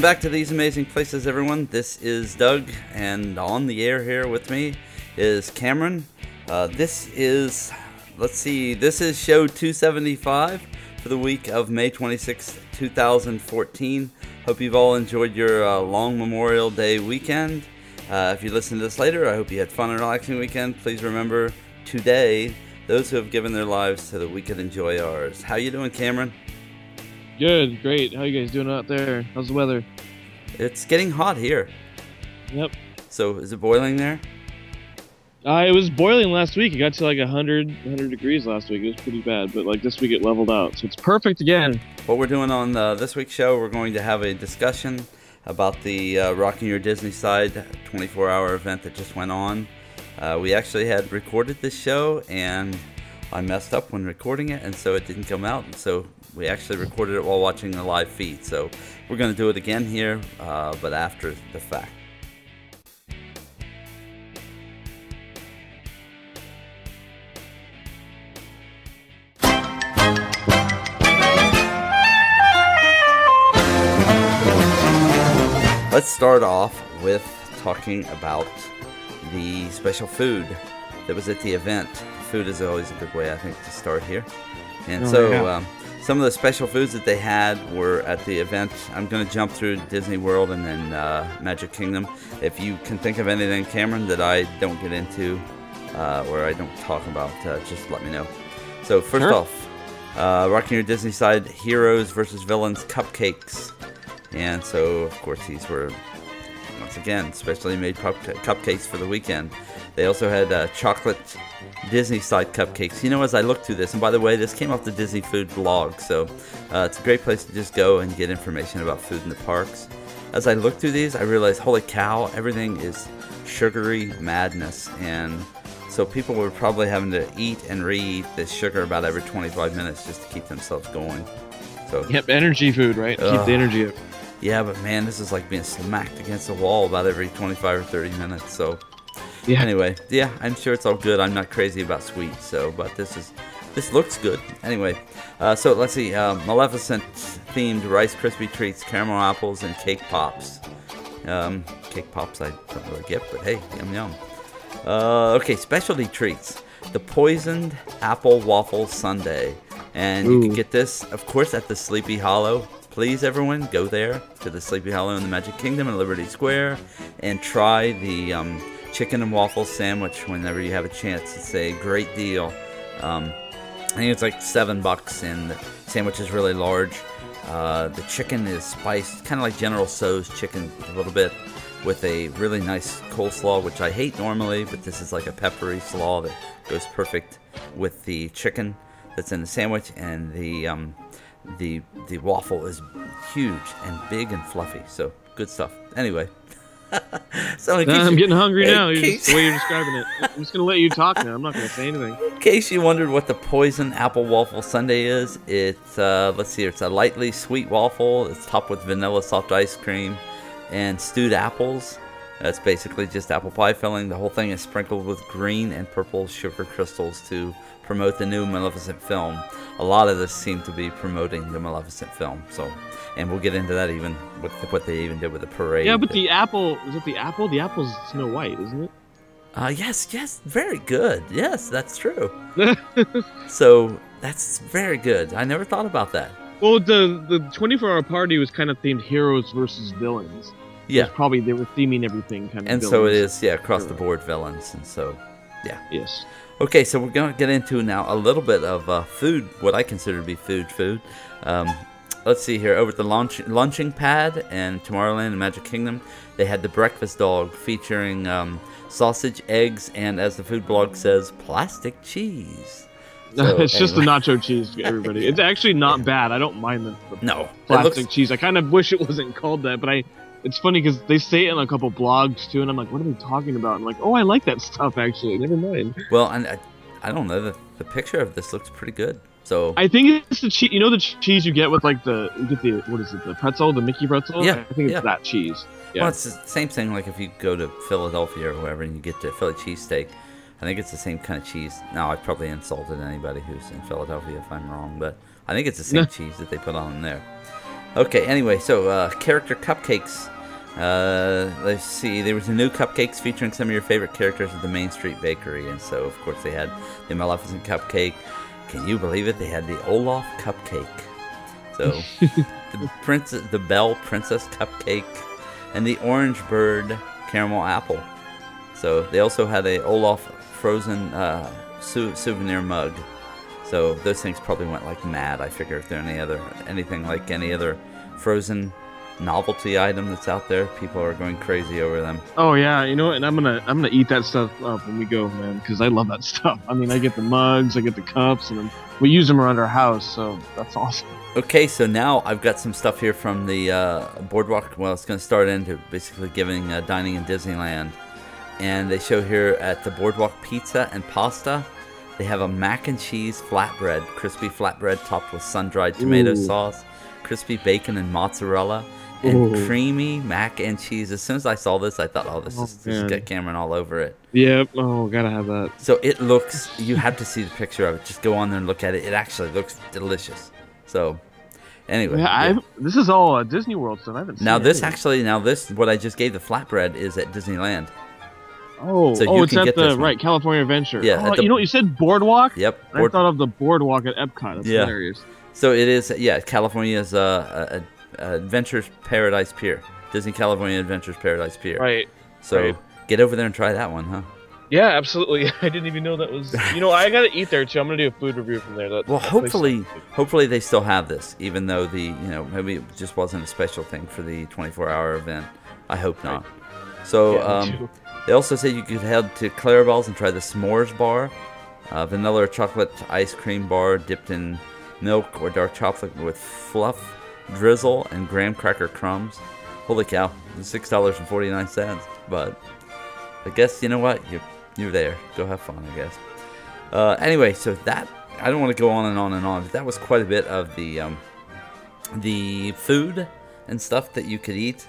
Welcome back to These Amazing Places, everyone. This is Doug, and on the air here with me is Cameron. Uh, this is, let's see, this is show 275 for the week of May 26, 2014. Hope you've all enjoyed your uh, long Memorial Day weekend. Uh, if you listen to this later, I hope you had fun and relaxing weekend. Please remember today those who have given their lives so that we could enjoy ours. How you doing, Cameron? Good, great. How you guys doing out there? How's the weather? It's getting hot here. Yep. So is it boiling there? Uh, it was boiling last week. It got to like 100, 100 degrees last week. It was pretty bad, but like this week it leveled out, so it's perfect again. What we're doing on uh, this week's show, we're going to have a discussion about the uh, Rocking Your Disney Side 24-hour event that just went on. Uh, we actually had recorded this show, and I messed up when recording it, and so it didn't come out. And so we actually recorded it while watching the live feed. So we're going to do it again here, uh, but after the fact. Let's start off with talking about the special food that was at the event. Food is always a good way, I think, to start here. And Oh, so, yeah. um, some of the special foods that they had were at the event. I'm going to jump through Disney World and then uh, Magic Kingdom. If you can think of anything, Cameron, that I don't get into uh, or I don't talk about, uh, just let me know. So, first Sure. off, uh, Rocking Your Disney Side Heroes versus Villains Cupcakes. And so, of course, these were once again, specially made pup- cupcakes for the weekend. They also had uh, chocolate Disney side cupcakes. You know, as I look through this, and by the way, this came off the Disney Food blog, so uh, it's a great place to just go and get information about food in the parks. As I look through these, I realized, holy cow, everything is sugary madness, and so people were probably having to eat and re-eat this sugar about every 25 minutes just to keep themselves going. So Yep, energy food, right? Keep the energy up. yeah, but man, this is like being smacked against a wall about every 25 or 30 minutes. So Yeah. anyway, yeah, I'm sure it's all good. I'm not crazy about sweets, so but this is this looks good. Anyway, uh, so let's see, uh, Maleficent themed Rice Krispie treats, caramel apples, and cake pops. Um, cake pops I don't really get, but hey, yum yum. Uh, okay, specialty treats. The poisoned apple waffle sundae, and you can get this, of course, at the Sleepy Hollow. Please, everyone, go there to the Sleepy Hollow in the Magic Kingdom in Liberty Square and try the um, chicken and waffle sandwich whenever you have a chance. It's a great deal. Um, I think it's like seven bucks, and the sandwich is really large. Uh, the chicken is spiced, kind of like General Tso's chicken, a little bit, with a really nice coleslaw, which I hate normally, but this is like a peppery slaw that goes perfect with the chicken that's in the sandwich, and the um, the the waffle is huge and big and fluffy. So good stuff. Anyway, so in case I'm you- getting hungry now. You're case- just, the way you're describing it. I'm just gonna let you talk now. I'm not gonna say anything. In case you wondered what the poison apple waffle sundae is, it's uh, let's see, it's a lightly sweet waffle. It's topped with vanilla soft ice cream and stewed apples. That's basically just apple pie filling. The whole thing is sprinkled with green and purple sugar crystals to promote the new Maleficent film. A lot of this seemed to be promoting the Maleficent film. So, and we'll get into that even with what they even did with the parade. Yeah, but the apple is it the apple? The apple's Snow White, isn't it? Uh, yes, yes, very good. Yes, that's true. So that's very good. I never thought about that. Well, the the 24 hour party was kind of themed heroes versus villains. Yeah, probably they were theming everything kind of. and so it is, Yeah, across the board villains, and so yeah. Yes. okay. So we're gonna get into now a little bit of uh, food, what I consider to be food. Food. Um, let's see here. Over at the launch, launching pad and Tomorrowland and Magic Kingdom, they had the breakfast dog featuring um, sausage, eggs, and as the food blog says, plastic cheese. So, it's just the nacho cheese, everybody. It's actually not bad. I don't mind the, the No, plastic looks cheese. I kind of wish it wasn't called that, but I. It's funny because they say it in a couple blogs too, and I'm like, what are they talking about? I'm like, oh, I like that stuff actually. Never mind. well. And I, I don't know. The, the picture of this looks pretty good. So I think it's the cheese. You know the cheese you get with like the you get the what is it? The pretzel, the Mickey pretzel. Yeah, I think it's yeah. that cheese. Yeah. Well, it's the same thing like if you go to Philadelphia or wherever and you get the Philly cheesesteak. I think it's the same kind of cheese. Now, I've probably insulted anybody who's in Philadelphia if I'm wrong, but I think it's the same cheese that they put on there. Okay, anyway, so uh, character cupcakes. Uh, let's see, there was a new cupcakes featuring some of your favorite characters at the Main Street Bakery, and so of course they had the Maleficent cupcake. Can you believe it? They had the Olaf cupcake. So the princess, the Belle Princess cupcake, and the Orange Bird caramel apple. So they also had a Olaf frozen uh, sou- souvenir mug. So those things probably went like mad. I figure if there any other anything like any other frozen novelty item that's out there, people are going crazy over them. Oh yeah, you know what? And I'm gonna I'm gonna eat that stuff up when we go, man, because I love that stuff. I mean, I get the mugs, I get the cups, and we use them around our house, so that's awesome. Okay, so now I've got some stuff here from the uh, boardwalk. Well, it's going to start into basically giving uh, dining in Disneyland, and they show here at the boardwalk pizza and pasta. They have a mac and cheese flatbread, crispy flatbread topped with sun-dried tomato Ooh. sauce, crispy bacon and mozzarella, and Ooh. creamy mac and cheese. As soon as I saw this, I thought, "Oh, this Oh, is this got Cameron all over it." Yep. Oh, gotta have that. So it looks. You have to see the picture of it. Just go on there and look at it. It actually looks delicious. So, anyway, Yeah, yeah. This is all uh, Disney World stuff. I haven't seen now this actually, now this what I just gave the flatbread is at Disneyland. Oh, so oh, it's can at get the right California Adventure. Yeah, Oh, the- you know what you said? Boardwalk. Yep. I thought of the boardwalk at Epcot. That's Yeah. hilarious. so it is. Yeah, California's uh, a, uh, Adventures Paradise Pier, Disney California Adventures Paradise Pier. Right. So right. get over there and try that one, huh? Yeah, absolutely. I didn't even know that was. You know, I gotta eat there too. I'm gonna do a food review from there. That, Well, that hopefully, hopefully they still have this, even though the you know maybe it just wasn't a special thing for the 24-hour event. I hope not. So Yeah, um, they also said you could head to Clarabelle's and try the s'mores bar, uh, vanilla or chocolate ice cream bar dipped in milk or dark chocolate with fluff, drizzle, and graham cracker crumbs. Holy cow! Six dollars and forty-nine cents. But I guess you know what you you're there. Go have fun, I guess. Uh, anyway, so that I don't want to go on and on and on, but that was quite a bit of the um, the food and stuff that you could eat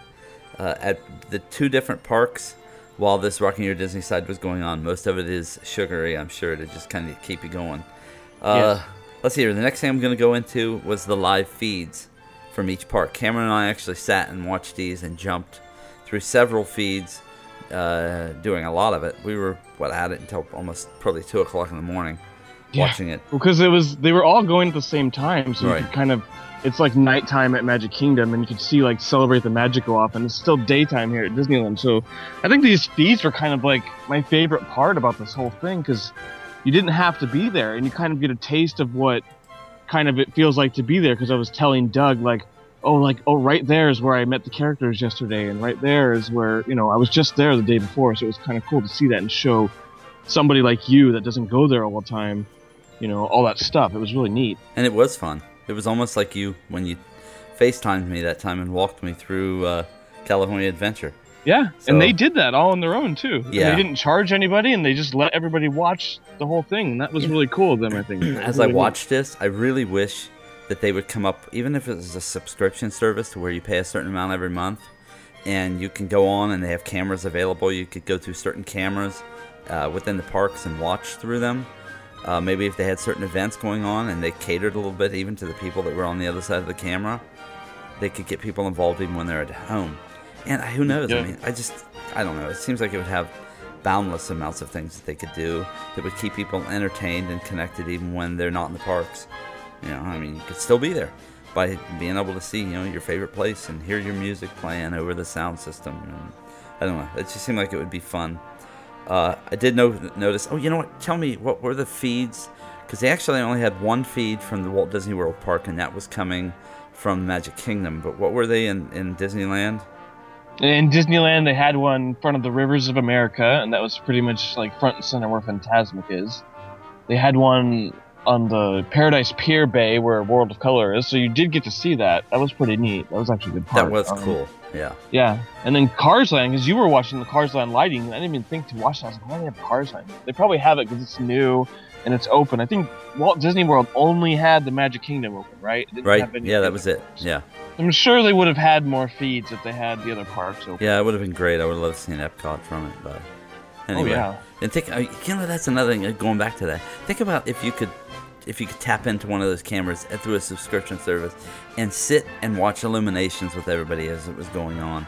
uh, at the two different parks while this Rocking Your Disney side was going on. Most of it is sugary, I'm sure, to just kind of keep you going. Uh, Yes. Let's see here. The next thing I'm going to go into was the live feeds from each park. Cameron and I actually sat and watched these and jumped through several feeds, uh, doing a lot of it. We were what at it until almost probably two o'clock in the morning, Yeah. watching it. because it was they were all going at the same time, so Right. you could kind of it's like nighttime at Magic Kingdom, and you could see like celebrate the magic go off, and it's still daytime here at Disneyland. So I think these feeds were kind of like my favorite part about this whole thing because you didn't have to be there, and you kind of get a taste of what kind of it feels like to be there. Because I was telling Doug like. Oh, like oh, right there is where I met the characters yesterday, and right there is where you know I was just there the day before, so it was kind of cool to see that and show somebody like you that doesn't go there all the time you know, all that stuff. It was really neat. And it was fun. It was almost like you when you FaceTimed me that time and walked me through uh, California Adventure. Yeah, So- and they did that all on their own too. Yeah. they didn't charge anybody, and they just let everybody watch the whole thing. And that was Yeah. really cool of them, I think. As I really neat. watched this, I really wish that they would come up, even if it was a subscription service to where you pay a certain amount every month, and you can go on and they have cameras available. You could go through certain cameras uh, within the parks and watch through them. Uh, maybe if they had certain events going on and they catered a little bit even to the people that were on the other side of the camera, they could get people involved even when they're at home. And who knows? I mean, I just, I don't know. It seems like it would have boundless amounts of things that they could do that would keep people entertained and connected even when they're not in the parks. You know, I mean, you could still be there by being able to see, you know, your favorite place and hear your music playing over the sound system. And I don't know. It just seemed like it would be fun. Uh, I did no- notice. Oh, you know what? Tell me what were the feeds? Because they actually only had one feed from the Walt Disney World Park, and that was coming from Magic Kingdom. But what were they in, in Disneyland? In Disneyland, they had one in front of the Rivers of America, and that was pretty much like front and center where Fantasmic is. They had one on the Paradise Pier Bay where World of Color is, so you did get to see that. That was pretty neat. That was actually a good part. That was Um, cool. Yeah. Yeah, and then Cars Land, because you were watching the Cars Land lighting, I didn't even think to watch that. I was like, why do they have Cars Land? They probably have it because it's new and it's open. I think Walt Disney World only had the Magic Kingdom open, right? Right. have any Yeah, that was it. Yeah. I'm sure they would have had more feeds if they had the other parks open. Yeah, it would have been great. I would have loved seeing Epcot from it, but anyway. Oh, yeah. And think, uh, you know, that's another thing. uh, Going back to that, think about if you could if you could tap into one of those cameras through a subscription service and sit and watch Illuminations with everybody as it was going on.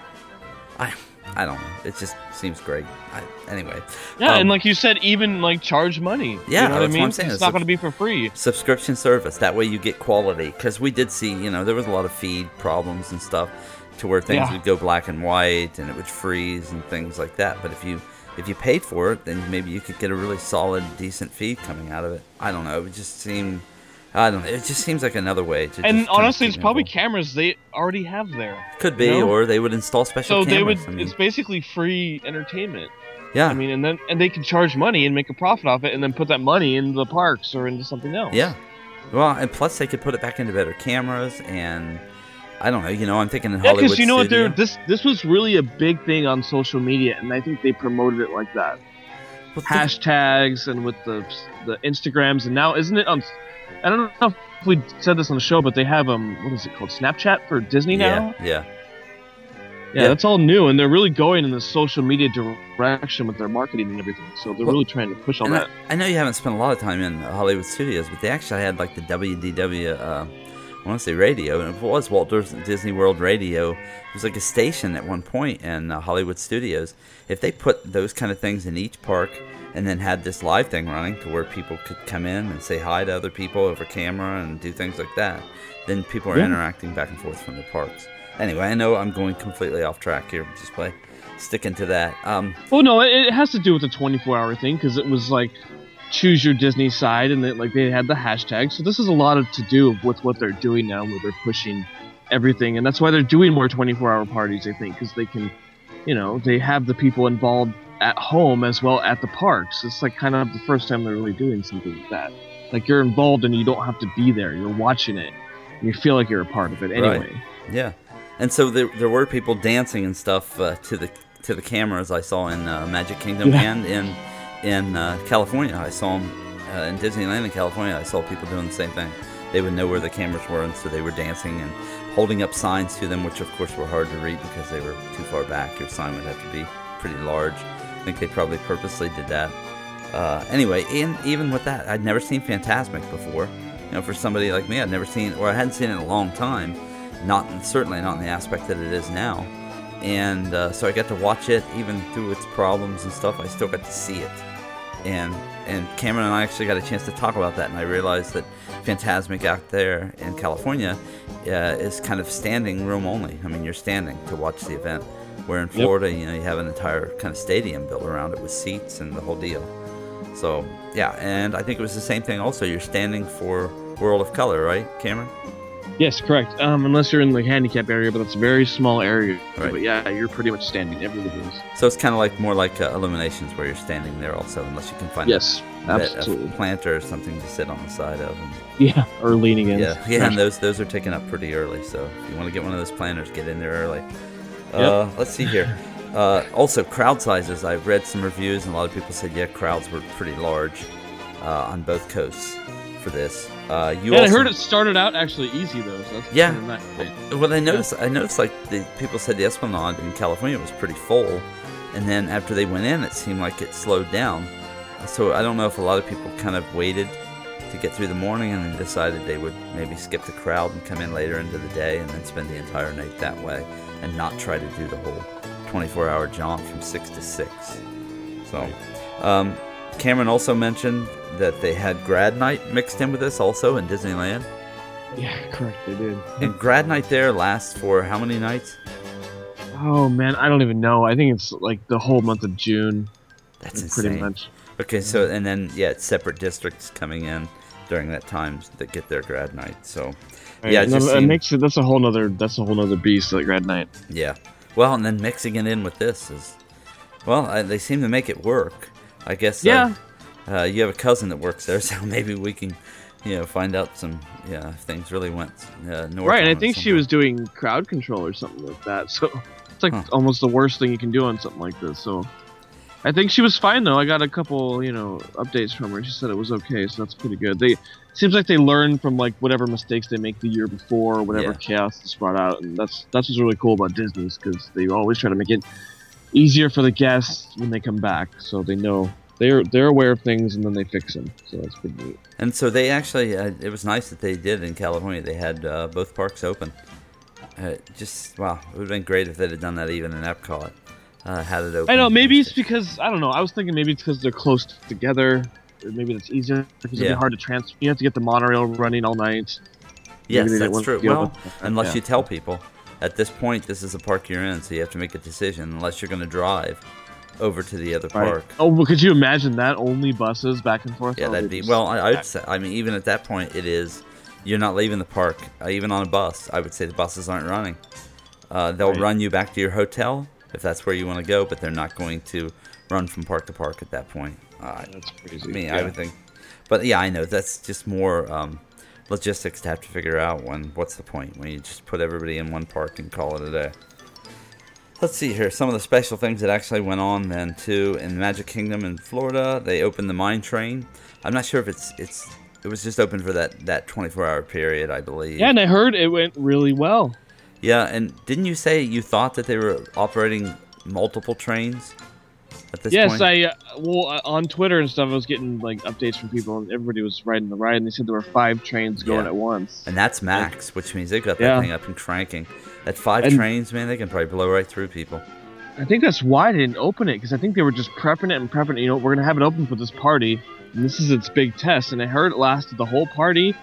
I I don't know. It just seems great. I, anyway. Yeah, um, and like you said, even like charge money. Yeah, you know what I what mean. I'm saying. It's It's not going to be for free. subscription service. That way you get quality. Because we did see, you know, there was a lot of feed problems and stuff to where things Yeah. would go black and white and it would freeze and things like that. But if you if you paid for it, then maybe you could get a really solid, decent feed coming out of it. I don't know. It would just seemed. I don't know. It just seems like another way to. And honestly, it's probably cameras they already have there. could be, you know? or they would install special So they would. I mean, It's basically free entertainment. yeah, I mean, and then and they can charge money and make a profit off it, and then put that money into the parks or into something else. Yeah. Well, and plus they could put it back into better cameras, and I don't know. You know, I'm thinking in Yeah, Hollywood because you know what? studio. There, this this was really a big thing on social media, and I think they promoted it like that. Well, Hashtags and with the the Instagrams, and now isn't it on? I don't know if we said this on the show, but they have um, what is it called? Snapchat for Disney now. yeah, yeah. Yeah, Yeah. that's all new, and they're really going in the social media direction with their marketing and everything. So they're Well, really trying to push all that. I, I know you haven't spent a lot of time in Hollywood studios, but they actually had like the WDW, uh, I want to say radio, and it was Walt Disney World Radio. It was like a station at one point in uh, Hollywood studios. If they put those kind of things in each park and then had this live thing running to where people could come in and say hi to other people over camera and do things like that, then people are Yeah. interacting back and forth from the parks. Anyway, I know I'm going completely off track here, just by sticking to that. Um, Well, no, it, it has to do with the 24 hour thing because it was like choose your Disney side, and they, like they had the hashtag. So this is a lot of to do with what they're doing now, where they're pushing everything, and that's why they're doing more 24 hour parties. I think because they can, you know, they have the people involved at home as well at the parks. It's like kind of the first time they're really doing something like that. Like you're involved and you don't have to be there. You're watching it. And you feel like you're a part of it anyway. Yeah, and so there, there were people dancing and stuff uh, to the to the cameras I saw in uh, Magic Kingdom Yeah. and in in uh, California. I saw them uh, in Disneyland in California. I saw people doing the same thing. They would know where the cameras were, and so they were dancing and holding up signs to them, which of course were hard to read because they were too far back. Your sign would have to be pretty large. I think they probably purposely did that. Uh, anyway, and even with that, I'd never seen Fantasmic before. You know, for somebody like me, I'd never seen, or I hadn't seen it in a long time. Not certainly not in the aspect that it is now. And uh, so I got to watch it, even through its problems and stuff. I still got to see it. And and Cameron and I actually got a chance to talk about that, and I realized that Fantasmic out there in California uh, is kind of standing room only. I mean, you're standing to watch the event. Where in Yep. Florida, you know, you have an entire kind of stadium built around it with seats and the whole deal. So yeah, and I think it was the same thing. Also, you're standing for World of Color, right, Cameron? Yes, correct. Um, unless you're in the handicap area, but it's a very small area. Right. But yeah, you're pretty much standing. Everybody is. So it's kind of like more like uh, Illuminations, where you're standing there also, unless you can find Yes, a, a planter or something to sit on the side of. And, Yeah, or leaning in. yeah, yeah, and those those are taken up pretty early. So if you want to get one of those planters, get in there early. Uh, let's see here. Uh, also, crowd sizes. I've read some reviews, and a lot of people said, yeah, crowds were pretty large uh, on both coasts for this. Uh, you Yeah, I heard it started out actually easy though. So that's Yeah. kinda. Well, I noticed. I noticed like the people said the Esplanade in California was pretty full, and then after they went in, it seemed like it slowed down. So I don't know if a lot of people kind of waited to get through the morning and then decided they would maybe skip the crowd and come in later into the day and then spend the entire night that way and not try to do the whole 24-hour jaunt from six to six. So, um, Cameron also mentioned that they had grad night mixed in with this also in Disneyland. Yeah, correct. They did. And grad night there lasts for how many nights? Oh man, I don't even know. I think it's like the whole month of June, That's pretty much. Okay, so and then yeah, it's separate districts coming in during that time that get their grad night. So Right, Yeah, it and just then seemed- makes it. That's a whole nother. That's a whole nother beast. Like Red Knight. yeah, well, and then mixing it in with this is well, I, they seem to make it work. I guess. uh, Yeah. Uh, you have a cousin that works there, so maybe we can, you know, find out some yeah if things really went uh, north. Right, and I it think she was doing crowd control or something like that. So it's like Huh. almost the worst thing you can do on something like this. So I think she was fine though. I got a couple, you know, updates from her. She said it was okay, so that's pretty good. They seems like they learn from like whatever mistakes they make the year before, or whatever Yeah. chaos is brought out, and that's that's what's really cool about Disney's because they always try to make it easier for the guests when they come back, so they know they're they're aware of things and then they fix them. So that's pretty neat. And so they actually, uh, it was nice that they did in California. They had uh, both parks open. Uh, just wow, it would have been great if they'd have done that even in Epcot. Uh, had it open. I know maybe it's because I don't know. I was thinking maybe it's because they're close together. Maybe it's easier because it'd be hard to transfer. You have to get the monorail running all night. Yes, that's true. Well, unless yeah. you tell people at this point this is a park you're in, so you have to make a decision. Unless you're going to drive over to the other Right. park. Oh, well, could you imagine that only buses back and forth? Yeah, Oh, that'd be well. I, I'd say. I mean, even at that point, it is. You're not leaving the park, uh, even on a bus. I would say the buses aren't running. Uh, they'll Right. run you back to your hotel if that's where you want to go, but they're not going to run from park to park at that point. Uh, That's crazy. I mean, yeah. I would think, but yeah, I know that's just more um, logistics to have to figure out. When what's the point when you just put everybody in one park and call it a day? Let's see here. Some of the special things that actually went on then too in Magic Kingdom in Florida. They opened the mine train. I'm not sure if it's it's it was just open for that that 24 hour period, I believe. Yeah, and I heard it went really well. Yeah, and didn't you say you thought that they were operating multiple trains at this yes, point? I uh, well uh, on Twitter and stuff. I was getting like updates from people, and everybody was riding the ride, and they said there were five trains going Yeah. at once. And that's max, which means they've got that Yeah. thing up and cranking. At five And- trains, man, they can probably blow right through people. I think that's why they didn't open it because I think they were just prepping it and prepping it. You know, we're gonna have it open for this party, and this is its big test. And I heard it lasted the whole party.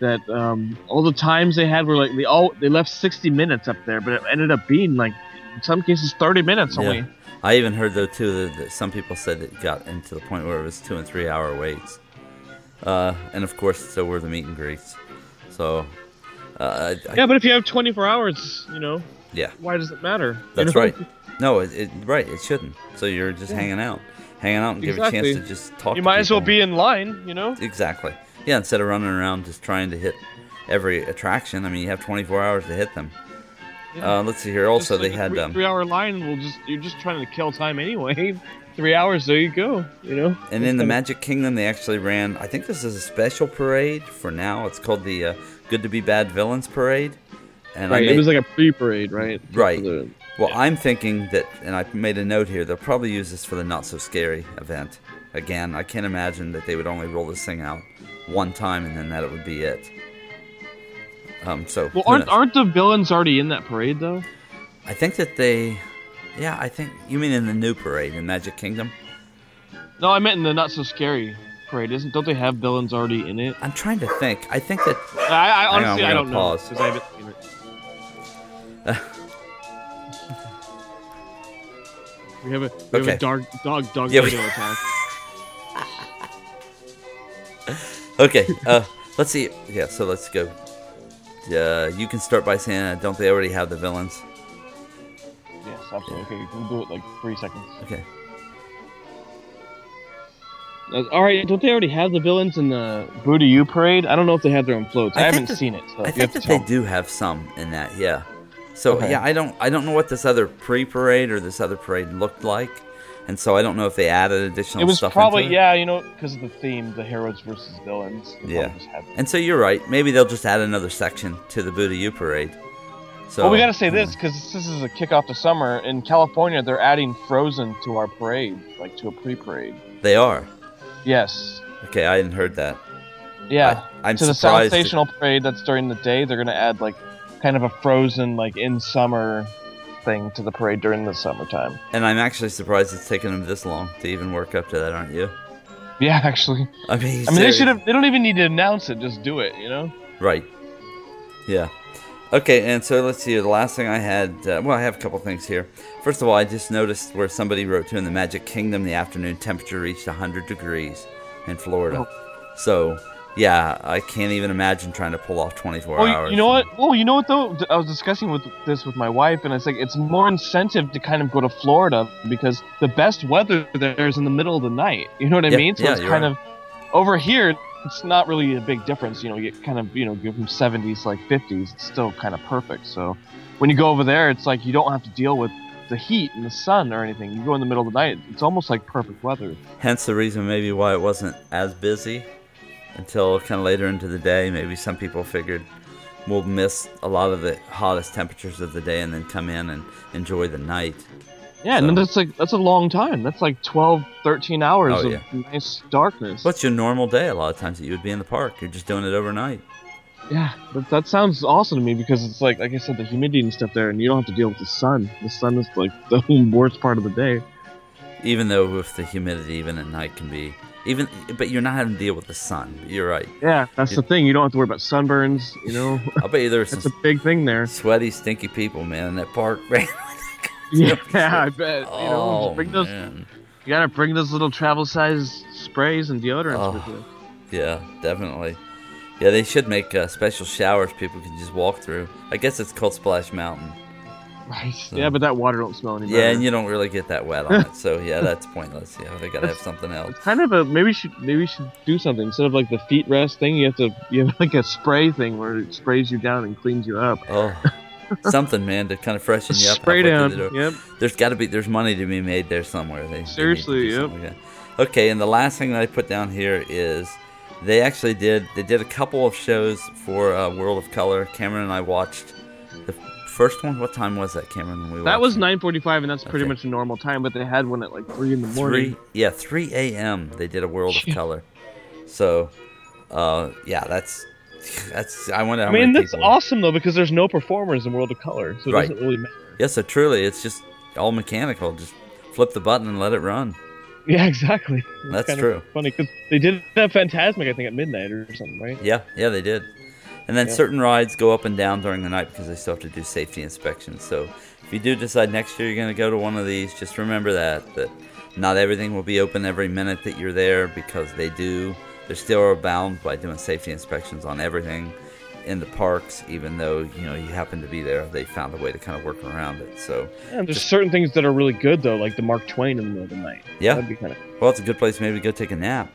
That um, all the times they had were like they all they left 60 minutes up there, but it ended up being like in some cases 30 minutes Yeah. only. I even heard though too that, some people said it got into the point where it was two and three hour waits. Uh, and of course, so were the meet and greets. So, uh, I, Yeah, but if you have 24 hours, you know, yeah, why does it matter? You that's know? right. No, it, it right, it shouldn't. So you're just hanging out, hanging out, and give a chance to just talk. You might as well be in line, you know. Exactly. Yeah, instead of running around just trying to hit every attraction. I mean, you have 24 hours to hit them. Yeah. Uh, let's see here. Also, Just they had three, um, three hour line. Will just you're just trying to kill time anyway. Three hours, there you go. You know. And in the Magic Kingdom, they actually ran. I think this is a special parade for now. It's called the uh, Good to Be Bad Villains Parade. And I Right, made, it was like a pre-parade, right? Right. The- well, I'm thinking that, and I made a note here. They'll probably use this for the Not So Scary event. Again, I can't imagine that they would only roll this thing out one time and then that it would be it. Um, so Well, aren't knows? aren't the villains already in that parade though? I think that they, yeah, I think you mean in the new parade in Magic Kingdom. No, I meant in the not so scary parade. Isn't? Don't they have villains already in it? I'm trying to think. I think that I, I on, honestly I don't know because I haven't seen it. we have a we have a dog dog dog Yeah, we- attack. Okay, uh, let's see. Yeah, so let's go. Uh, you can start by saying, uh, don't they already have the villains? Yes, absolutely. Okay, we'll do it like three seconds. Okay. Uh, all right, don't they already have the villains in the Boo to You parade? I don't know if they have their own floats. I, I haven't that- seen it. So I think that they me. do have some in that. Yeah. So Okay. yeah, I don't I don't know what this other pre-parade or this other parade looked like, and so I don't know if they added additional It was stuff. probably it. yeah, you know, because of the theme, the heroes versus villains. Yeah. And so you're right. Maybe they'll just add another section to the Boo to You parade. So well, we got to say hmm. this because this is a kickoff to summer in California. They're adding Frozen to our parade, like to a pre-parade. They are. Yes. Okay, I hadn't heard that. Yeah. I, am to the surprised. that- parade that's during the day, they're gonna add like kind of a Frozen like in summer thing to the parade during the summertime. and I'm actually surprised it's taken them this long to even work up to that, aren't you? Yeah, actually. I mean, I mean, they should have. They don't even need to announce it. Just do it. You know. Right. Yeah. Okay, and so let's see. The last thing I had, uh, well, I have a couple things here. First of all, I just noticed where somebody wrote to in the Magic Kingdom, the afternoon temperature reached 100 degrees in Florida. So, yeah, I can't even imagine trying to pull off 24 Well, hours. you know what? Well, you know what though? I was discussing with this with my wife, and it's like it's more incentive to kind of go to Florida because the best weather there is in the middle of the night. You know what I Yeah, mean? So yeah, it's kind right. of over here. It's not really a big difference. You know, you get kind of you know go from 70s to like 50s. It's still kind of perfect. So when you go over there, it's like you don't have to deal with the heat and the sun or anything. You go in the middle of the night. It's almost like perfect weather. Hence the reason maybe why it wasn't as busy until kind of later into the day. Maybe some people figured we'll miss a lot of the hottest temperatures of the day and then come in and enjoy the night. Yeah, and then that's like that's a long time. That's like 12, 13 hours Oh, of yeah. nice darkness. What's your normal day? A lot of times that you would be in the park. You're just doing it overnight. Yeah, that, that sounds awesome to me because it's like like I said, the humidity and stuff there, and you don't have to deal with the sun. The sun is like the worst part of the day. Even though with the humidity, even at night can be even. But you're not having to deal with the sun. You're right. Yeah, that's the thing. You don't have to worry about sunburns. You know, I'll bet you there's that's some a big thing there. sweaty, stinky people, man, in that park. Yeah, I bet. You know, oh bring those. man. You gotta bring those little travel size sprays and deodorants Oh. with you. Yeah, definitely. Yeah, they should make uh, special showers people can just walk through. I guess it's called Splash Mountain. Right. Yeah, but that water don't smell any Yeah, and you don't really get that wet on it, so yeah, that's pointless. Yeah, they gotta have something else. It's kind of a maybe we should maybe we should do something instead of like the feet rest thing. You have to you have like a spray thing where it sprays you down and cleans you up. Oh, something, man, to kind of freshen you up. Spray down. the. Yep. There's got to be there's money to be made there somewhere. They, they need to Seriously, do yep. like. Okay, and the last thing that I put down here is they actually did they did a couple of shows for uh, World of Color. Cameron and I watched the first one. What time was that, Cameron? When we That was it? 9:45, and that's pretty Okay. much a normal time. But they had one at like three in the morning. three. Yeah, three a.m. They did a World of Color. So, uh, yeah, that's that's. I wonder. How I mean, that's people- awesome though because there's no performers in World of Color, so it Right. doesn't really matter. Yeah, so truly, it's just all mechanical. Just flip the button and let it run. Yeah, exactly. It's That's kinda true. Funny because they did that Fantasmic, I think, at midnight or something, right? Yeah, yeah, they did. And then Yeah. certain rides go up and down during the night because they still have to do safety inspections. So if you do decide next year you're going to go to one of these, just remember that that not everything will be open every minute that you're there because they do. They're still are bound by doing safety inspections on everything in the parks, even though you know you happen to be there. They found a way to kind of work around it. So And there's certain things that are really good though, like the Mark Twain in the middle of the night. yeah, That'd be kind of well, it's a good place maybe to go take a nap.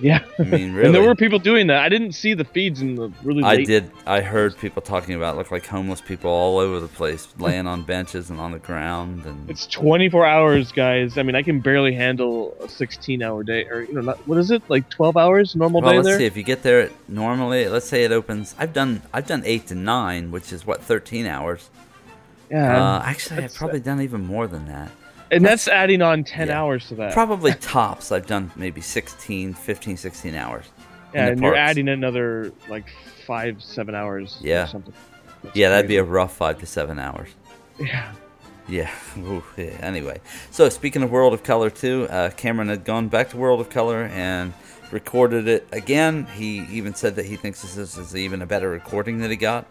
Yeah. I mean, really. And there were people doing that. I didn't see the feeds in the really I did. I heard people talking about look like homeless people all over the place, laying on benches and on the ground, and It's 24 hours, guys. I mean, I can barely handle a 16-hour day, or you know, not, what is it? Like 12 hours normal well, day let's there. see. If you get there normally, let's say it opens. I've done. I've done eight to nine, which is what thirteen hours. Yeah, Uh, actually, I've probably done even more than that. And that's adding on 10 yeah. hours to that. Probably tops. I've done maybe 16, 15, 16 hours. yeah, and you're adding another like five, seven hours. Yeah. or something. That's Yeah, that'd be a rough five to seven hours. yeah. Yeah. Ooh, yeah. Anyway, so speaking of World of Color too, uh, Cameron had gone back to World of Color and recorded it again. He even said that he thinks this is, is even a better recording that he got,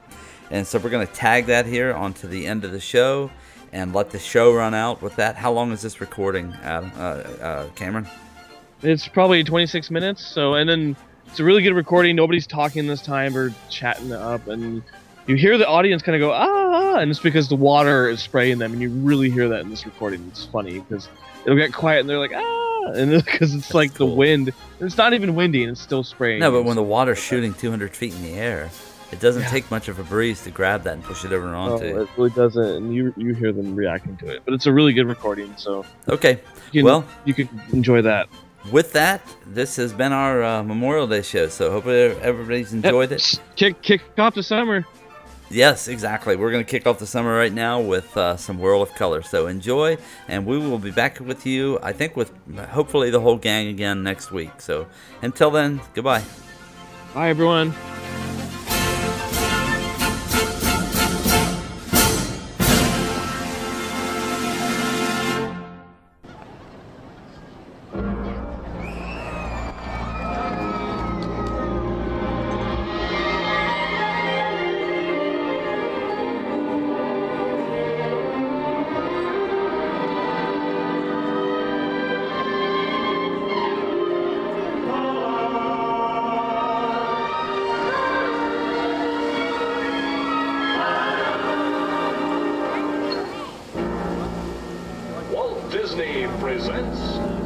and so we're going to tag that here onto the end of the show and let the show run out with that. How long is this recording, Adam? Uh, uh, Cameron? It's probably 26 minutes. So, and then it's a really good recording. Nobody's talking this time or chatting up, and you hear the audience kind of go ah, and it's because the water is spraying them, and you really hear that in this recording. It's funny because it'll get quiet, and they're like ah, and because it's like cool. the wind. It's not even windy, and it's still spraying. No, but when the water's shooting 200 feet in the air, it doesn't Yeah. take much of a breeze to grab that and push it over No, onto. it really doesn't, and you you hear them reacting to it. But it's a really good recording, so Okay. you Well, you can enjoy that. with that, this has been our uh, Memorial Day show. So hope everybody's Yep. enjoyed it. Kick kick off the summer. Yes, exactly. We're going to kick off the summer right now with uh, some World of Color. So enjoy, and we will be back with you. I think with hopefully the whole gang again next week. So until then, goodbye. Bye, everyone. presents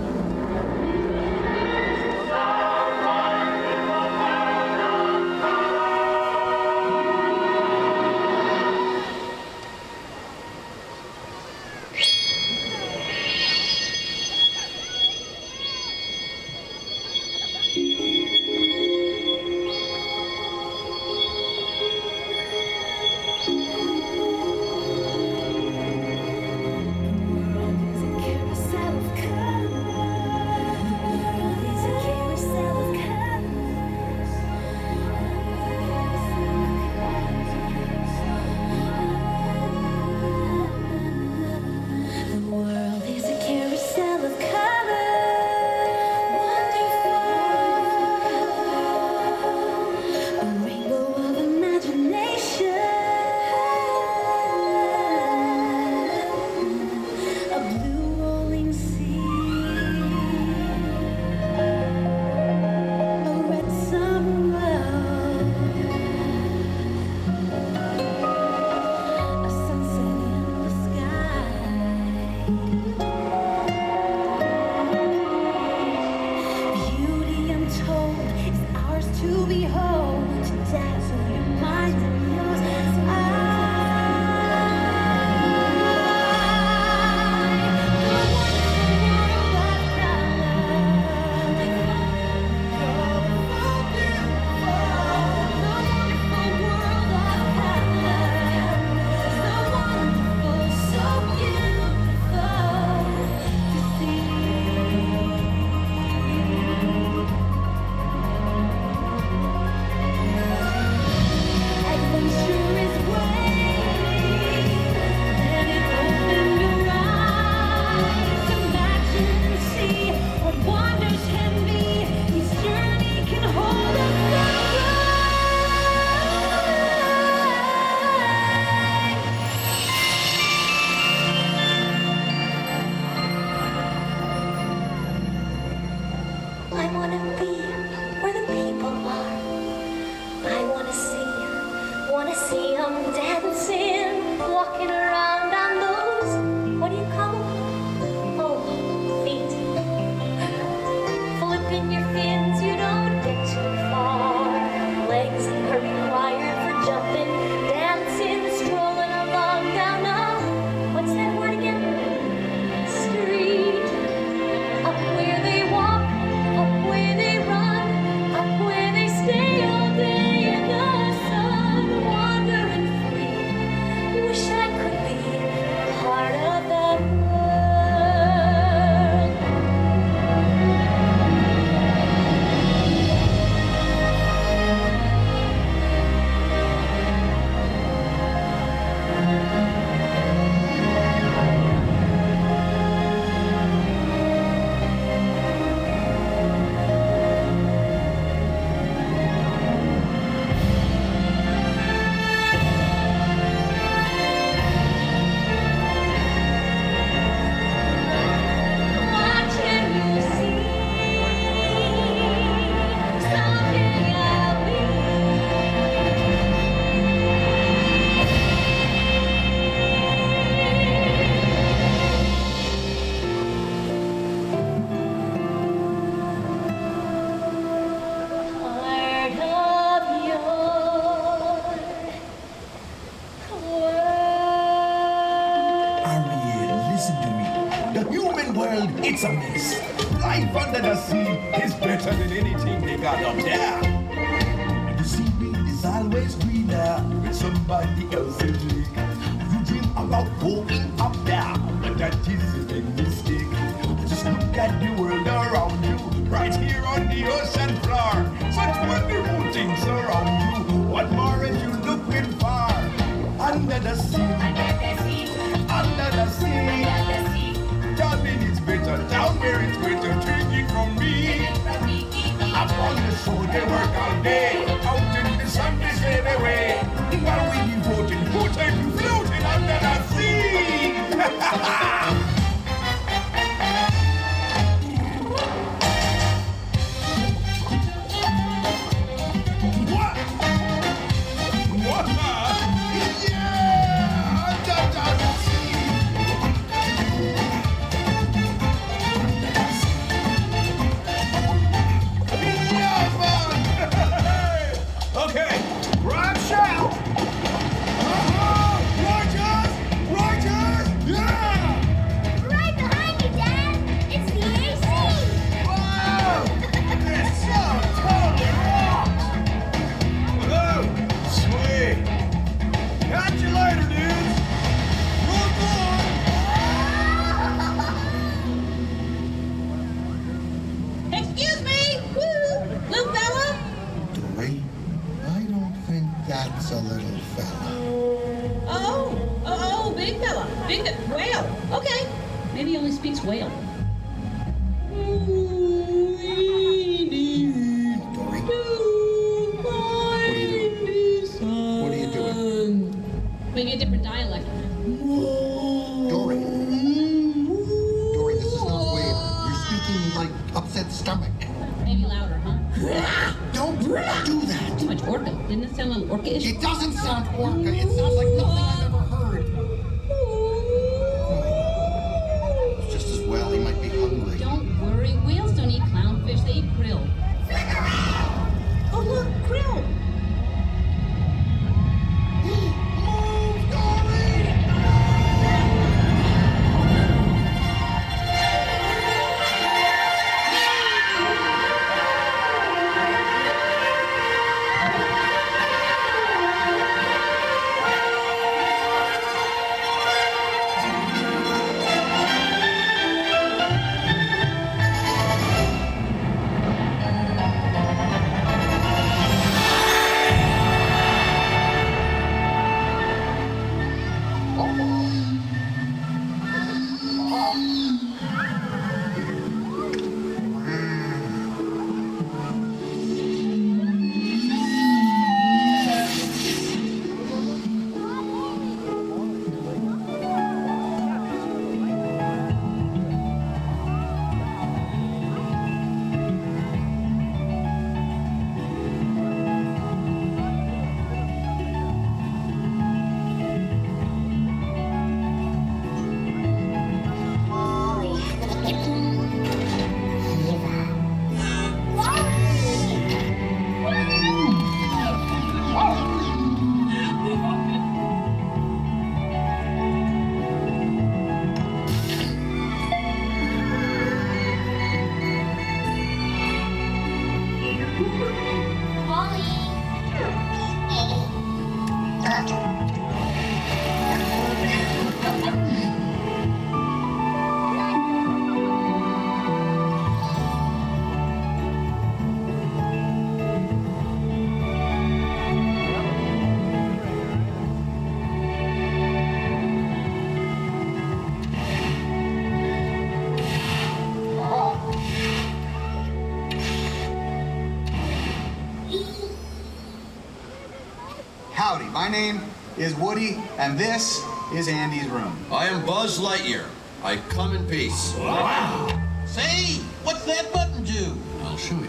name is Woody, and this is Andy's room. I am Buzz Lightyear. I come in peace. Wow! Say, what's that button do? I'll show you.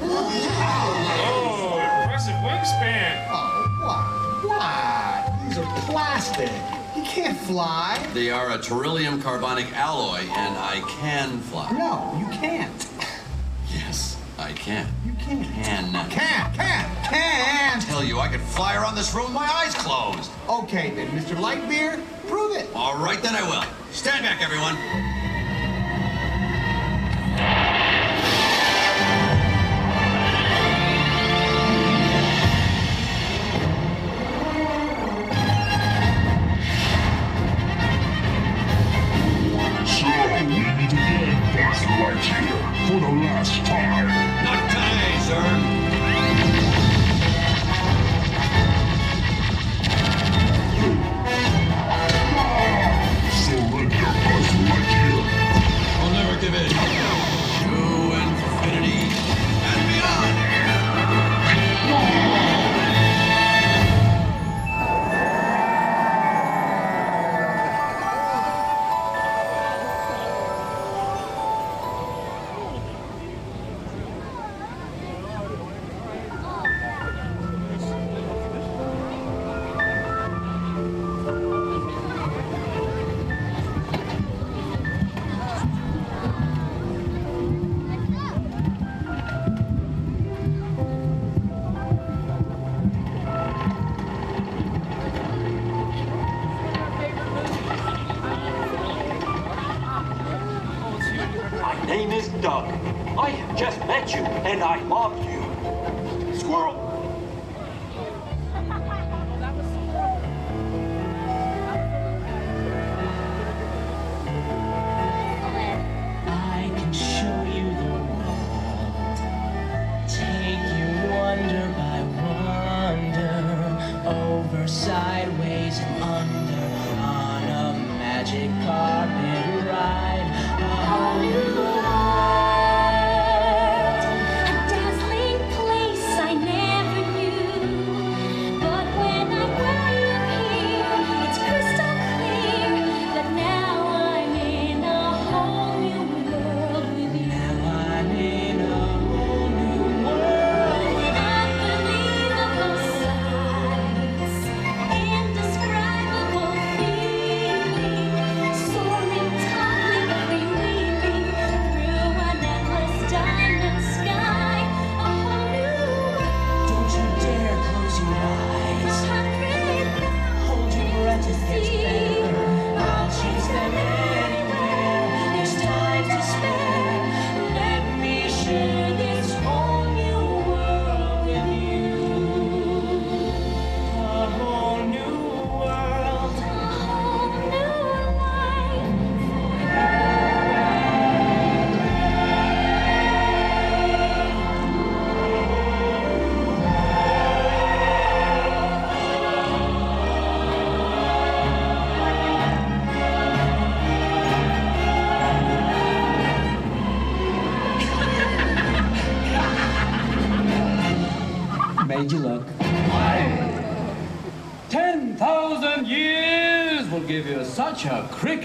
Oh, impressive wingspan. Oh, what? What? These are plastic. You can't fly. They are a terillium carbonic alloy, and I can fly. No, you can't. Yes, I can. You can't. Can. Can. Can can't. I tell you, I could fly around this room with my eyes closed. Okay, then, Mr. Lightbeer, prove it. All right, then I will. Stand back, everyone. for the last time. Not today, sir. and I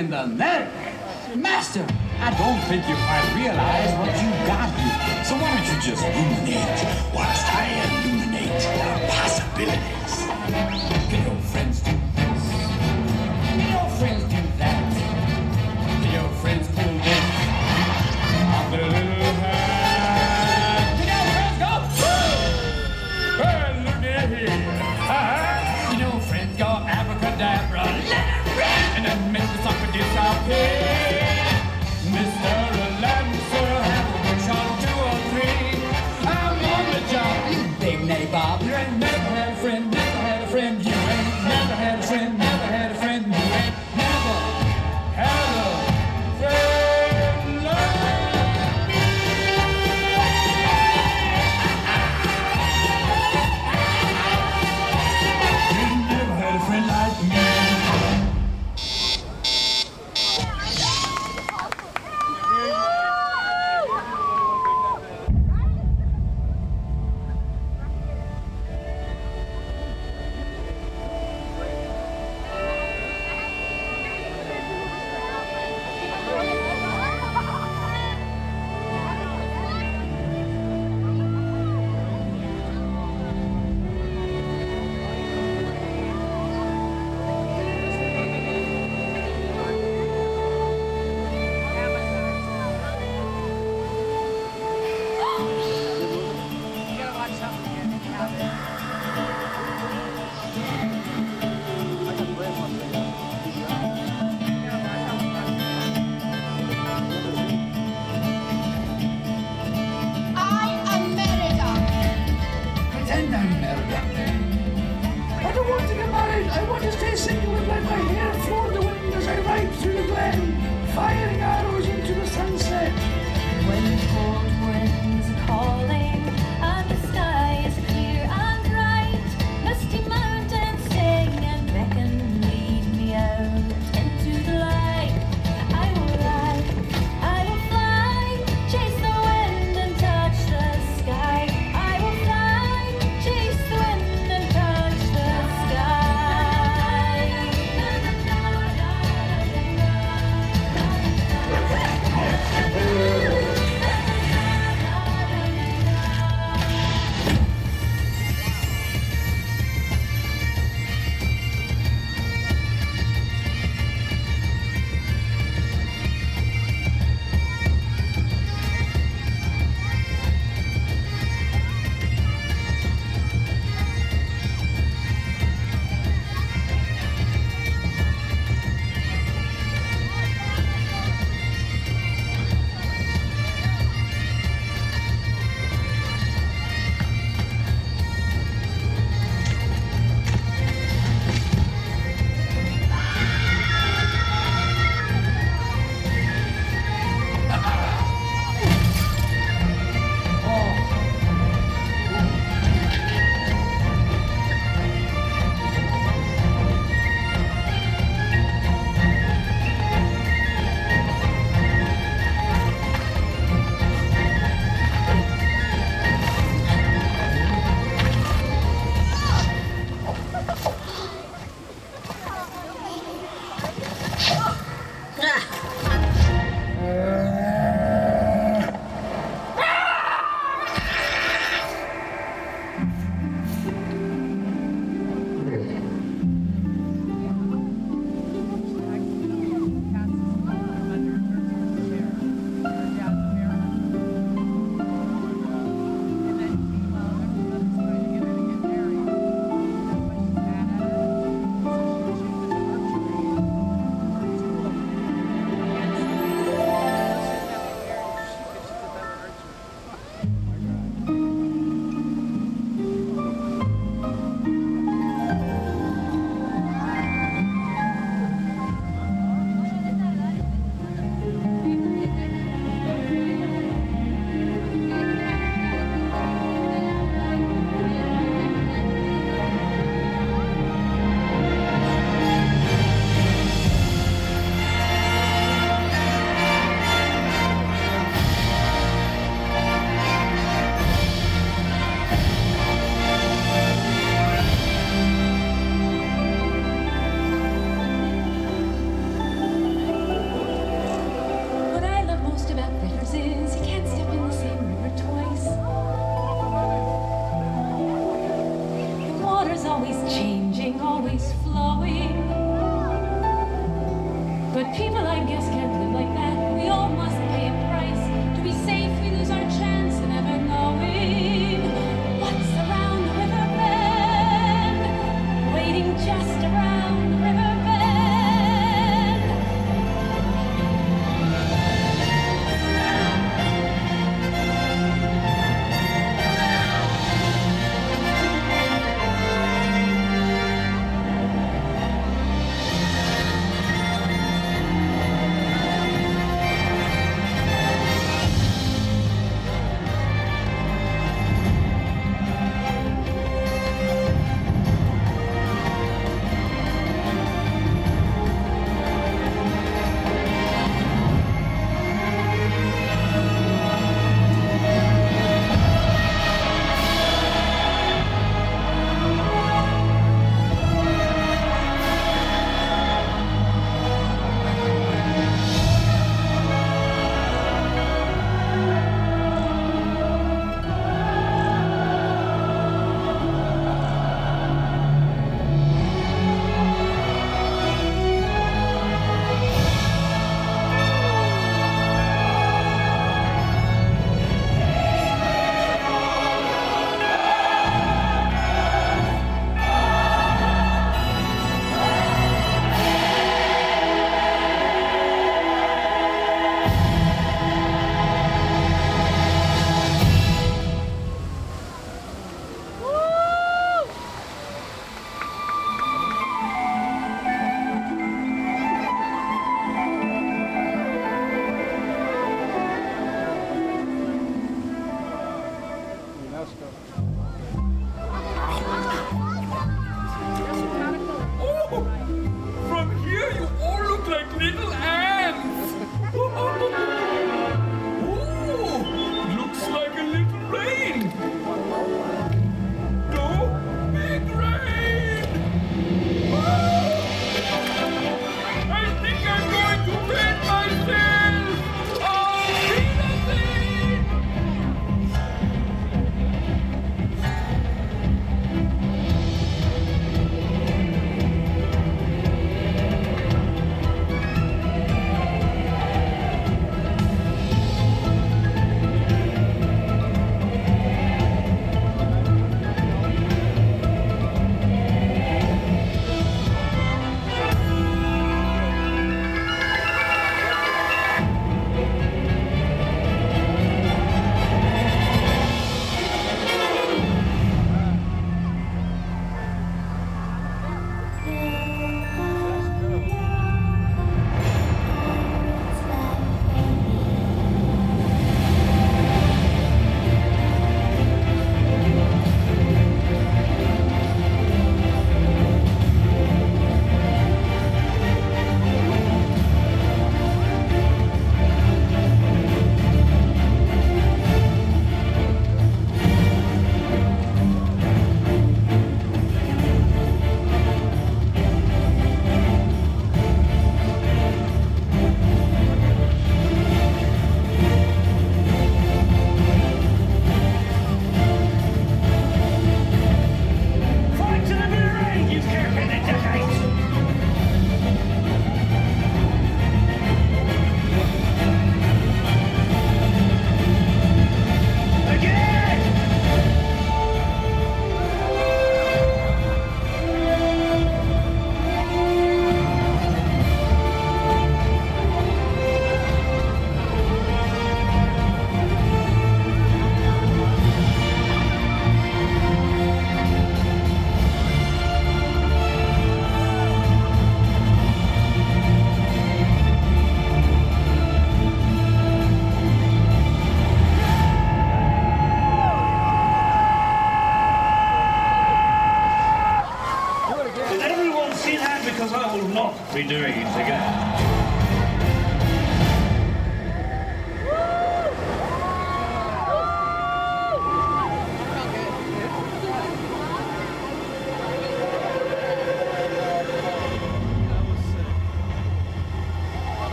in the neck. Master, I don't think you quite realize what you got here. So why don't you just ruminate?